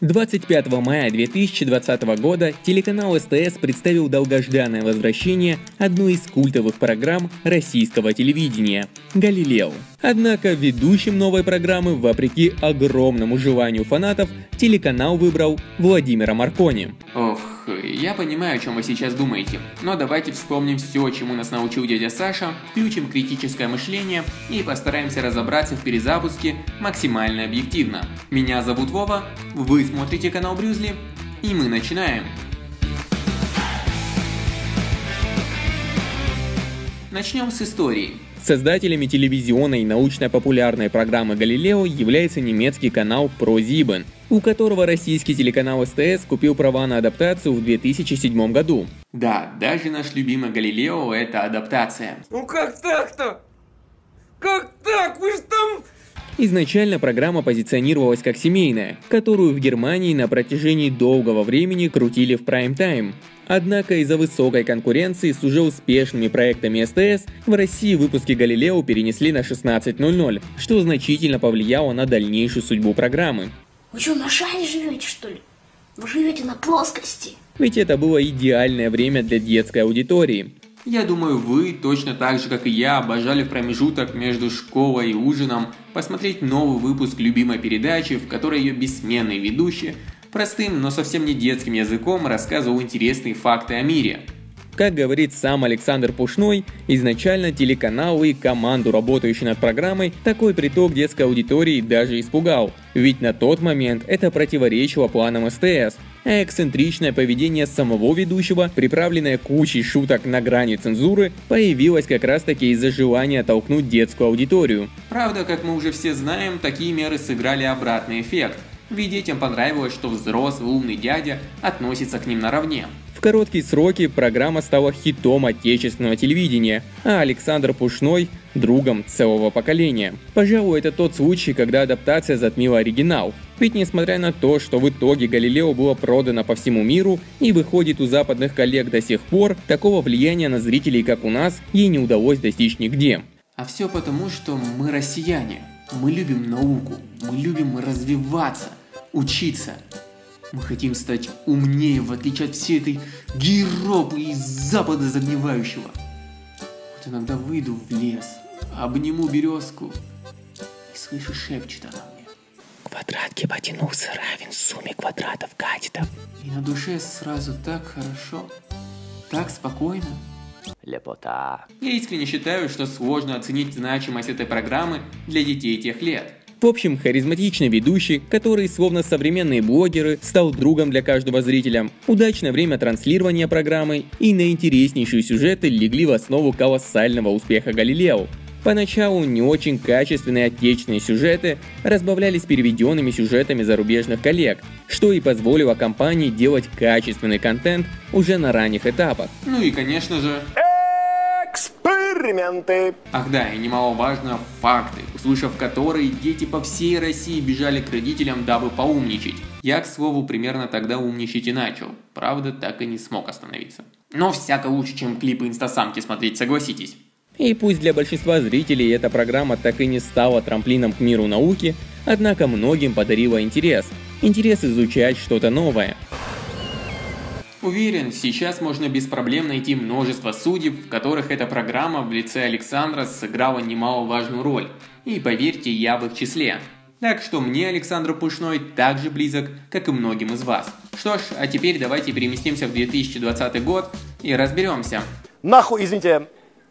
25 мая 2020 года телеканал СТС представил долгожданное возвращение одной из культовых программ российского телевидения – «Галилео». Однако ведущим новой программы, вопреки огромному желанию фанатов, телеканал выбрал Владимира Маркони. Ох, я понимаю, о чем вы сейчас думаете, но давайте вспомним все, чему нас научил дядя Саша, включим критическое мышление и постараемся разобраться в перезапуске максимально объективно. Меня зовут Вова, вы смотрите канал Брюзли, и мы начинаем. Начнем с истории. Создателями телевизионной и научно-популярной программы «Галилео» является немецкий канал ProSieben, у которого российский телеканал СТС купил права на адаптацию в 2007 году. Да, даже наш любимый «Галилео» — это адаптация. Ну как так-то? Как так? Вы же там... Изначально программа позиционировалась как семейная, которую в Германии на протяжении долгого времени крутили в прайм-тайм. Однако из-за высокой конкуренции с уже успешными проектами СТС в России выпуски Галилео перенесли на 16.00, что значительно повлияло на дальнейшую судьбу программы. Вы что, на шаре живете, что ли? Вы живете на плоскости. Ведь это было идеальное время для детской аудитории. Я думаю, вы, точно так же, как и я, обожали в промежуток между школой и ужином посмотреть новый выпуск любимой передачи, в которой ее бессменный ведущий простым, но совсем не детским языком рассказывал интересные факты о мире. Как говорит сам Александр Пушной, изначально телеканал и команду, работающую над программой, такой приток детской аудитории даже испугал. Ведь на тот момент это противоречило планам СТС. А эксцентричное поведение самого ведущего, приправленное кучей шуток на грани цензуры, появилось как раз таки из-за желания толкнуть детскую аудиторию. Правда, как мы уже все знаем, такие меры сыграли обратный эффект. Ведь детям понравилось, что взрослый умный дядя относится к ним наравне. В короткие сроки программа стала хитом отечественного телевидения, а Александр Пушной – другом целого поколения. Пожалуй, это тот случай, когда адаптация затмила оригинал. Ведь несмотря на то, что в итоге Галилео было продано по всему миру и выходит у западных коллег до сих пор, такого влияния на зрителей, как у нас, ей не удалось достичь нигде. А все потому, что мы россияне. Мы любим науку, мы любим развиваться, учиться. Мы хотим стать умнее, в отличие от всей этой геропы из запада загнивающего. Вот иногда выйду в лес, обниму березку и слышу шепчет она мне. Квадрат гипотенузы равен сумме квадратов катетов. И на душе сразу так хорошо, так спокойно. Лепота. Я искренне считаю, что сложно оценить значимость этой программы для детей тех лет. В общем, харизматичный ведущий, который, словно современные блогеры, стал другом для каждого зрителя, удачное время транслирования программы и наинтереснейшие сюжеты легли в основу колоссального успеха Галилео. Поначалу не очень качественные отечественные сюжеты разбавлялись переведенными сюжетами зарубежных коллег, что и позволило компании делать качественный контент уже на ранних этапах. Ну и конечно же... Эксперименты. Ах да, и немаловажно факты, услышав которые дети по всей России бежали к родителям, дабы поумничать. Я, к слову, примерно тогда умничать и начал. Правда, так и не смог остановиться. Но всяко лучше, чем клипы инстасамки смотреть, согласитесь. И пусть для большинства зрителей эта программа так и не стала трамплином к миру науки, однако многим подарила интерес. Интерес изучать что-то новое. Уверен, сейчас можно без проблем найти множество судеб, в которых эта программа в лице Александра сыграла немаловажную роль. И поверьте, я в их числе. Так что мне Александр Пушной так же близок, как и многим из вас. Что ж, а теперь давайте переместимся в 2020 год и разберемся. Нахуй, извините,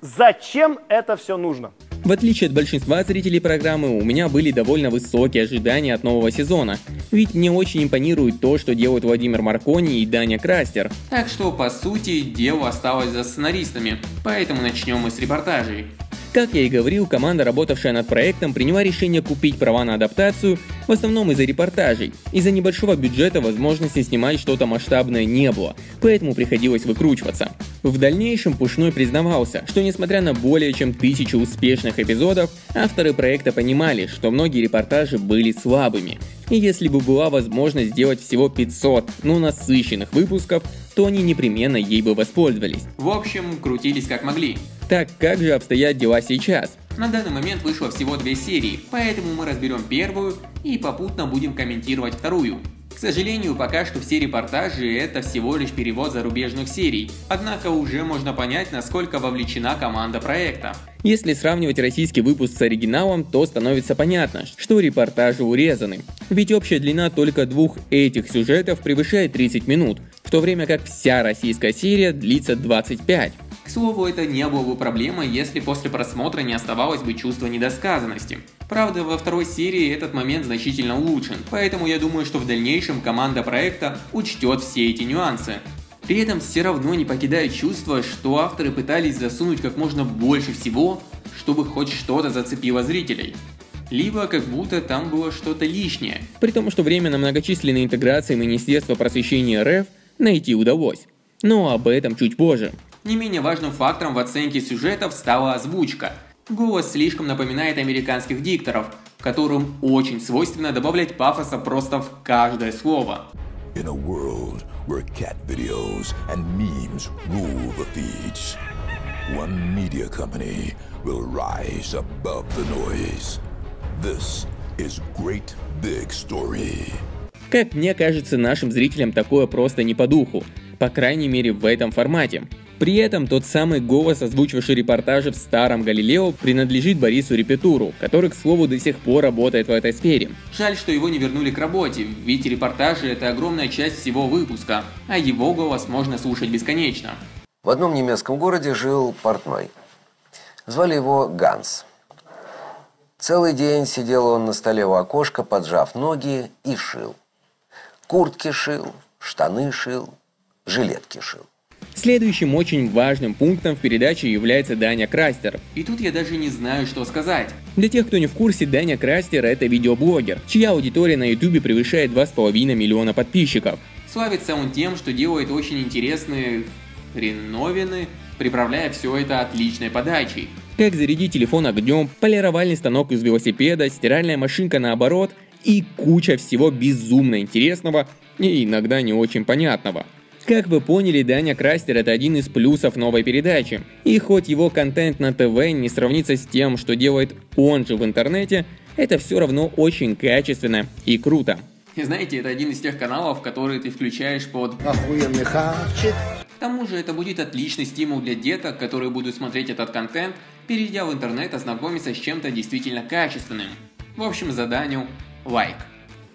зачем это все нужно? В отличие от большинства зрителей программы, у меня были довольно высокие ожидания от нового сезона, ведь мне очень импонирует то, что делают Владимир Маркони и Даня Крастер. Так что, по сути, дело осталось за сценаристами, поэтому начнем мы с репортажей. Как я и говорил, команда, работавшая над проектом, приняла решение купить права на адаптацию, в основном из-за репортажей. Из-за небольшого бюджета возможности снимать что-то масштабное не было, поэтому приходилось выкручиваться. В дальнейшем Пушной признавался, что несмотря на более чем тысячу успешных эпизодов, авторы проекта понимали, что многие репортажи были слабыми. И если бы была возможность сделать всего 500, но насыщенных выпусков, то они непременно ей бы воспользовались. В общем, крутились как могли. Так как же обстоят дела сейчас? На данный момент вышло всего две серии, поэтому мы разберем первую и попутно будем комментировать вторую. К сожалению, пока что все репортажи – это всего лишь перевод зарубежных серий, однако уже можно понять, насколько вовлечена команда проекта. Если сравнивать российский выпуск с оригиналом, то становится понятно, что репортажи урезаны. Ведь общая длина только двух этих сюжетов превышает 30 минут, в то время как вся российская серия длится 25. К слову, это не было бы проблемой, если после просмотра не оставалось бы чувства недосказанности. Правда, во второй серии этот момент значительно улучшен, поэтому я думаю, что в дальнейшем команда проекта учтет все эти нюансы. При этом все равно не покидает чувство, что авторы пытались засунуть как можно больше всего, чтобы хоть что-то зацепило зрителей. Либо как будто там было что-то лишнее. При том, что время на многочисленные интеграции Министерства просвещения РФ найти удалось. Но об этом чуть позже. Не менее важным фактором в оценке сюжетов стала озвучка. Голос слишком напоминает американских дикторов, которым очень свойственно добавлять пафоса просто в каждое слово. In a world where cat videos and memes rule the feeds, one media company will rise above the noise. This is great big story. Как мне кажется, нашим зрителям такое просто не по духу. По крайней мере в этом формате. При этом тот самый голос, озвучивавший репортажи в старом Галилео, принадлежит Борису Репетуру, который, к слову, до сих пор работает в этой сфере. Жаль, что его не вернули к работе, ведь репортажи – это огромная часть всего выпуска, а его голос можно слушать бесконечно. В одном немецком городе жил портной. Звали его Ганс. Целый день сидел он на столе у окошка, поджав ноги и шил. Куртки шил, штаны шил, жилетки шил. Следующим очень важным пунктом в передаче является Даня Крастер. И тут я даже не знаю, что сказать. Для тех, кто не в курсе, Даня Крастер это видеоблогер, чья аудитория на ютубе превышает 2,5 миллиона подписчиков. Славится он тем, что делает очень интересные хреновины, приправляя все это отличной подачей. Как зарядить телефон огнем, полировальный станок из велосипеда, стиральная машинка наоборот и куча всего безумно интересного и иногда не очень понятного. Как вы поняли, Даня Крастер это один из плюсов новой передачи. И хоть его контент на ТВ не сравнится с тем, что делает он же в интернете, это все равно очень качественно и круто. И знаете, это один из тех каналов, которые ты включаешь под охуенный хавчик. К тому же это будет отличный стимул для деток, которые будут смотреть этот контент, перейдя в интернет, ознакомиться с чем-то действительно качественным. В общем, заданию лайк.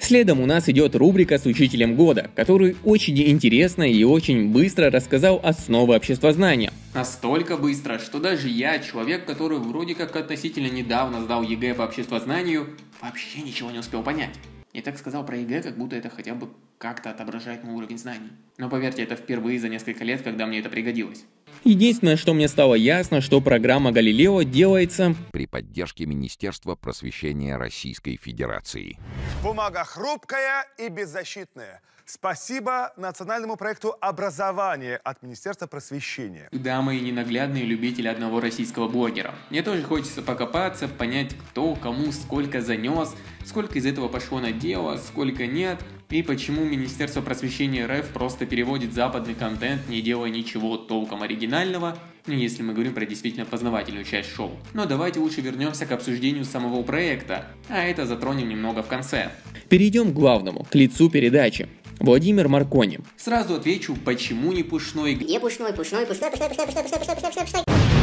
Следом у нас идет рубрика с учителем года, который очень интересно и очень быстро рассказал основы обществознания. Настолько быстро, что даже я, человек, который вроде как относительно недавно сдал ЕГЭ по обществознанию, вообще ничего не успел понять. Я так сказал про ЕГЭ, как будто это хотя бы как-то отображает мой уровень знаний. Но поверьте, это впервые за несколько лет, когда мне это пригодилось. Единственное, что мне стало ясно, что программа «Галилео» делается при поддержке Министерства просвещения Российской Федерации. Бумага хрупкая и беззащитная. Спасибо национальному проекту образования от Министерства просвещения. Да, мои ненаглядные любители одного российского блогера. Мне тоже хочется покопаться, понять, кто кому сколько занес, сколько из этого пошло на дело, сколько нет, и почему Министерство просвещения РФ просто переводит западный контент, не делая ничего толком оригинального, ну если мы говорим про действительно познавательную часть шоу. Но давайте лучше вернемся к обсуждению самого проекта, а это затронем немного в конце. Перейдем к главному, к лицу передачи. Владимир Маркони. Сразу отвечу, почему не пушной? Где пушной, пушной, пушной, пушной, пушной, пушной, пушной, пушной, пушной, пушной.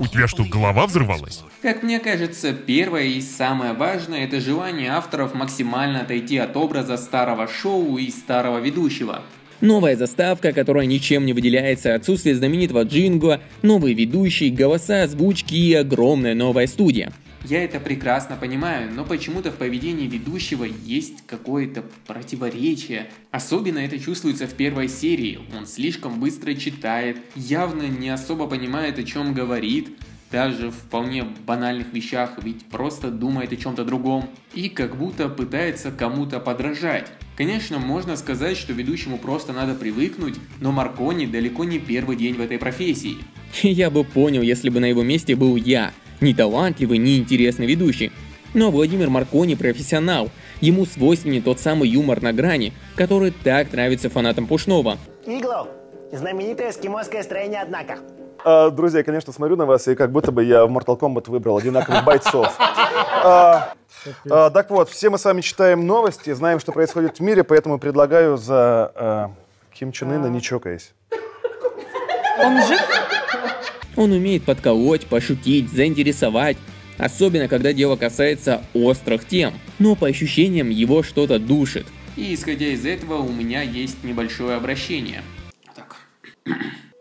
У тебя что, голова взрывалась? Как мне кажется, первое и самое важное это желание авторов максимально отойти от образа старого шоу и старого ведущего. Новая заставка, которая ничем не выделяется, отсутствие знаменитого джингла, новые ведущие, голоса, озвучки и огромная новая студия – я это прекрасно понимаю, но почему-то в поведении ведущего есть какое-то противоречие. Особенно это чувствуется в первой серии. Он слишком быстро читает, явно не особо понимает, о чем говорит, даже в вполне банальных вещах, ведь просто думает о чем-то другом. И как будто пытается кому-то подражать. Конечно, можно сказать, что ведущему просто надо привыкнуть, но Маркони далеко не первый день в этой профессии. Я бы понял, если бы на его месте был я – не талантливый, не интересный ведущий. Но Владимир Маркони профессионал. Ему свойственен тот самый юмор на грани, который так нравится фанатам Пушного. Иглов, знаменитое эскимосское строение, однако. А, Друзья, я, конечно, смотрю на вас, и как будто бы я в Mortal Kombat выбрал одинаковых бойцов. А, а, Так вот, все мы с вами читаем новости, знаем, что происходит в мире, поэтому предлагаю за а, Ким Чен Ына не чокаясь. Он жив? Он умеет подколоть, пошутить, заинтересовать, особенно когда дело касается острых тем. Но по ощущениям его что-то душит. И исходя из этого у меня есть небольшое обращение. Так.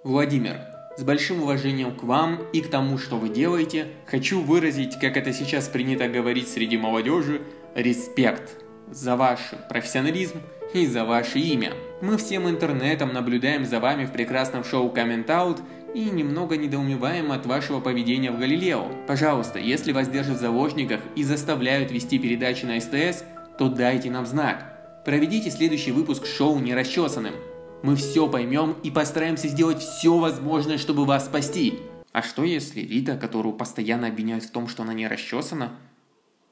Владимир, с большим уважением к вам и к тому, что вы делаете, хочу выразить, как это сейчас принято говорить среди молодежи, респект за ваш профессионализм и за ваше имя. Мы всем интернетом наблюдаем за вами в прекрасном шоу Comment Out и немного недоумеваем от вашего поведения в Галилео. Пожалуйста, если вас держат в заложниках и заставляют вести передачи на СТС, то дайте нам знак. Проведите следующий выпуск шоу нерасчесанным. Мы все поймем и постараемся сделать все возможное, чтобы вас спасти. А что если Рита, которую постоянно обвиняют в том, что она не расчесана,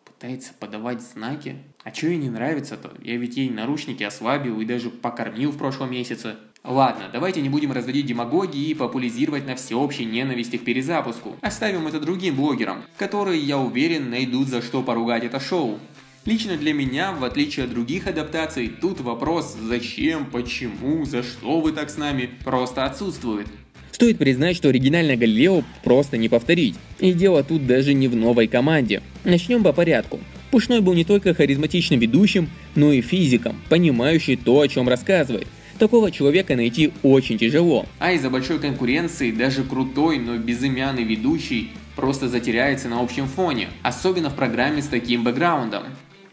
пытается подавать знаки? А что ей не нравится-то? Я ведь ей наручники ослабил и даже покормил в прошлом месяце. Ладно, давайте не будем разводить демагогии и популяризировать на всеобщей ненависти к перезапуску. Оставим это другим блогерам, которые, я уверен, найдут за что поругать это шоу. Лично для меня, в отличие от других адаптаций, тут вопрос «зачем?», «почему?», «за что вы так с нами?» просто отсутствует. Стоит признать, что оригинальное Галилео просто не повторить. И дело тут даже не в новой команде. Начнем по порядку. Пушной был не только харизматичным ведущим, но и физиком, понимающий то, о чем рассказывает. Такого человека найти очень тяжело. А из-за большой конкуренции даже крутой, но безымянный ведущий просто затеряется на общем фоне, особенно в программе с таким бэкграундом.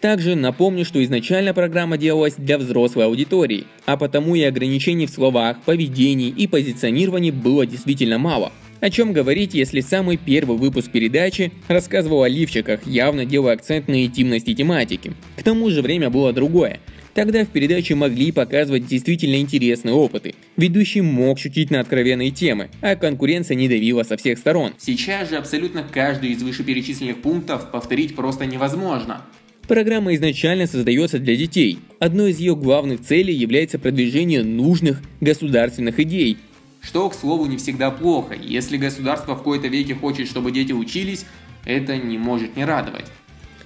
Также напомню, что изначально программа делалась для взрослой аудитории, а потому и ограничений в словах, поведении и позиционировании было действительно мало. О чем говорить, если самый первый выпуск передачи рассказывал о лифчиках, явно делая акцент на интимности тематики. К тому же время было другое. Тогда в передаче могли показывать действительно интересные опыты. Ведущий мог шутить на откровенные темы, а конкуренция не давила со всех сторон. Сейчас же абсолютно каждый из вышеперечисленных пунктов повторить просто невозможно. Программа изначально создается для детей. Одной из ее главных целей является продвижение нужных государственных идей. Что, к слову, не всегда плохо. Если государство в кои-то веке хочет, чтобы дети учились, это не может не радовать.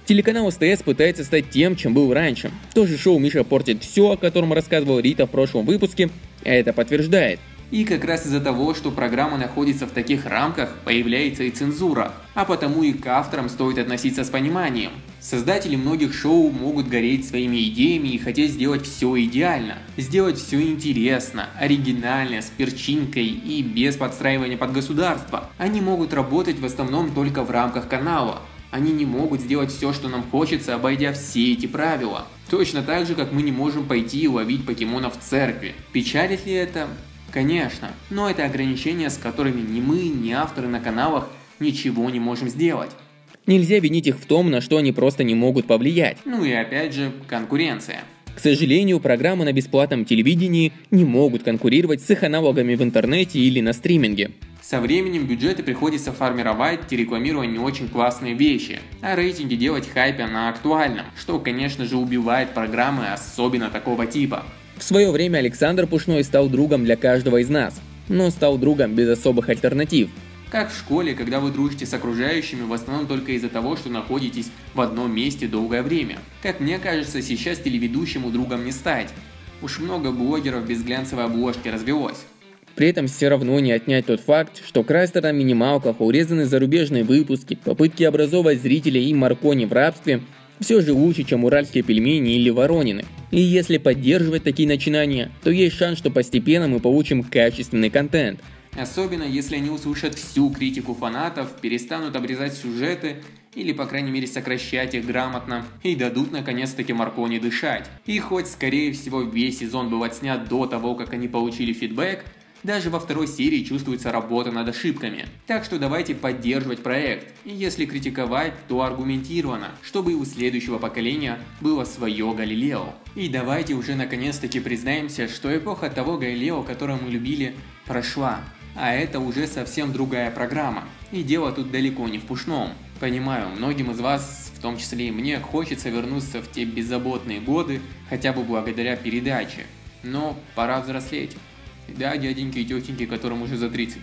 Телеканал СТС пытается стать тем, чем был раньше. То же шоу «Миша портит все», о котором рассказывал Рита в прошлом выпуске, это подтверждает. И как раз из-за того, что программа находится в таких рамках, появляется и цензура, а потому и к авторам стоит относиться с пониманием. Создатели многих шоу могут гореть своими идеями и хотеть сделать все идеально. Сделать все интересно, оригинально, с перчинкой и без подстраивания под государство. Они могут работать в основном только в рамках канала. Они не могут сделать все, что нам хочется, обойдя все эти правила. Точно так же, как мы не можем пойти и ловить покемонов в церкви. Печалит ли это? Конечно, но это ограничения, с которыми ни мы, ни авторы на каналах ничего не можем сделать. Нельзя винить их в том, на что они просто не могут повлиять. Ну и опять же, конкуренция. К сожалению, программы на бесплатном телевидении не могут конкурировать с их аналогами в интернете или на стриминге. Со временем бюджеты приходится формировать, рекламируя не очень классные вещи, а рейтинги делать хайпя на актуальном, что, конечно же, убивает программы особенно такого типа. В свое время Александр Пушной стал другом для каждого из нас, но стал другом без особых альтернатив. Как в школе, когда вы дружите с окружающими в основном только из-за того, что находитесь в одном месте долгое время. Как мне кажется, сейчас телеведущему другом не стать. Уж много блогеров без глянцевой обложки развелось. При этом все равно не отнять тот факт, что крастер на минималках, урезаны зарубежные выпуски, попытки образовывать зрителей и Маркони в рабстве все же лучше, чем уральские пельмени или воронины. И если поддерживать такие начинания, то есть шанс, что постепенно мы получим качественный контент. Особенно если они услышат всю критику фанатов, перестанут обрезать сюжеты или, по крайней мере, сокращать их грамотно, и дадут наконец-таки Маркони дышать. И хоть, скорее всего, весь сезон был отснят до того, как они получили фидбэк, даже во второй серии чувствуется работа над ошибками. Так что давайте поддерживать проект. И если критиковать, то аргументированно, чтобы и у следующего поколения было свое Галилео. И давайте уже наконец-таки признаемся, что эпоха того Галилео, которого мы любили, прошла. А это уже совсем другая программа. И дело тут далеко не в пушном. Понимаю, многим из вас, в том числе и мне, хочется вернуться в те беззаботные годы, хотя бы благодаря передаче. Но пора взрослеть. Да, дяденьки и тетеньки, которым уже за 30.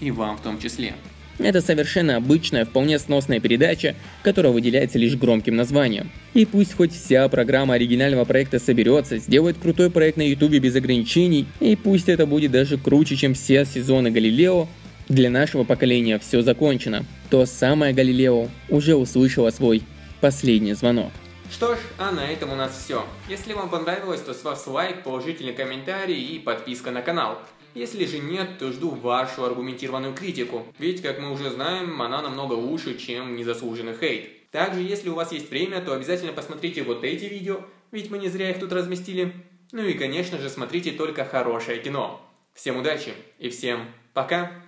И вам в том числе. Это совершенно обычная, вполне сносная передача, которая выделяется лишь громким названием. И пусть хоть вся программа оригинального проекта соберется, сделает крутой проект на ютубе без ограничений, и пусть это будет даже круче, чем все сезоны Галилео, для нашего поколения все закончено. То самое Галилео уже услышало свой последний звонок. Что ж, а на этом у нас все. Если вам понравилось, то с вас лайк, положительный комментарий и подписка на канал. Если же нет, то жду вашу аргументированную критику, ведь, как мы уже знаем, она намного лучше, чем незаслуженный хейт. Также, если у вас есть время, то обязательно посмотрите вот эти видео, ведь мы не зря их тут разместили. Ну и, конечно же, смотрите только хорошее кино. Всем удачи и всем пока!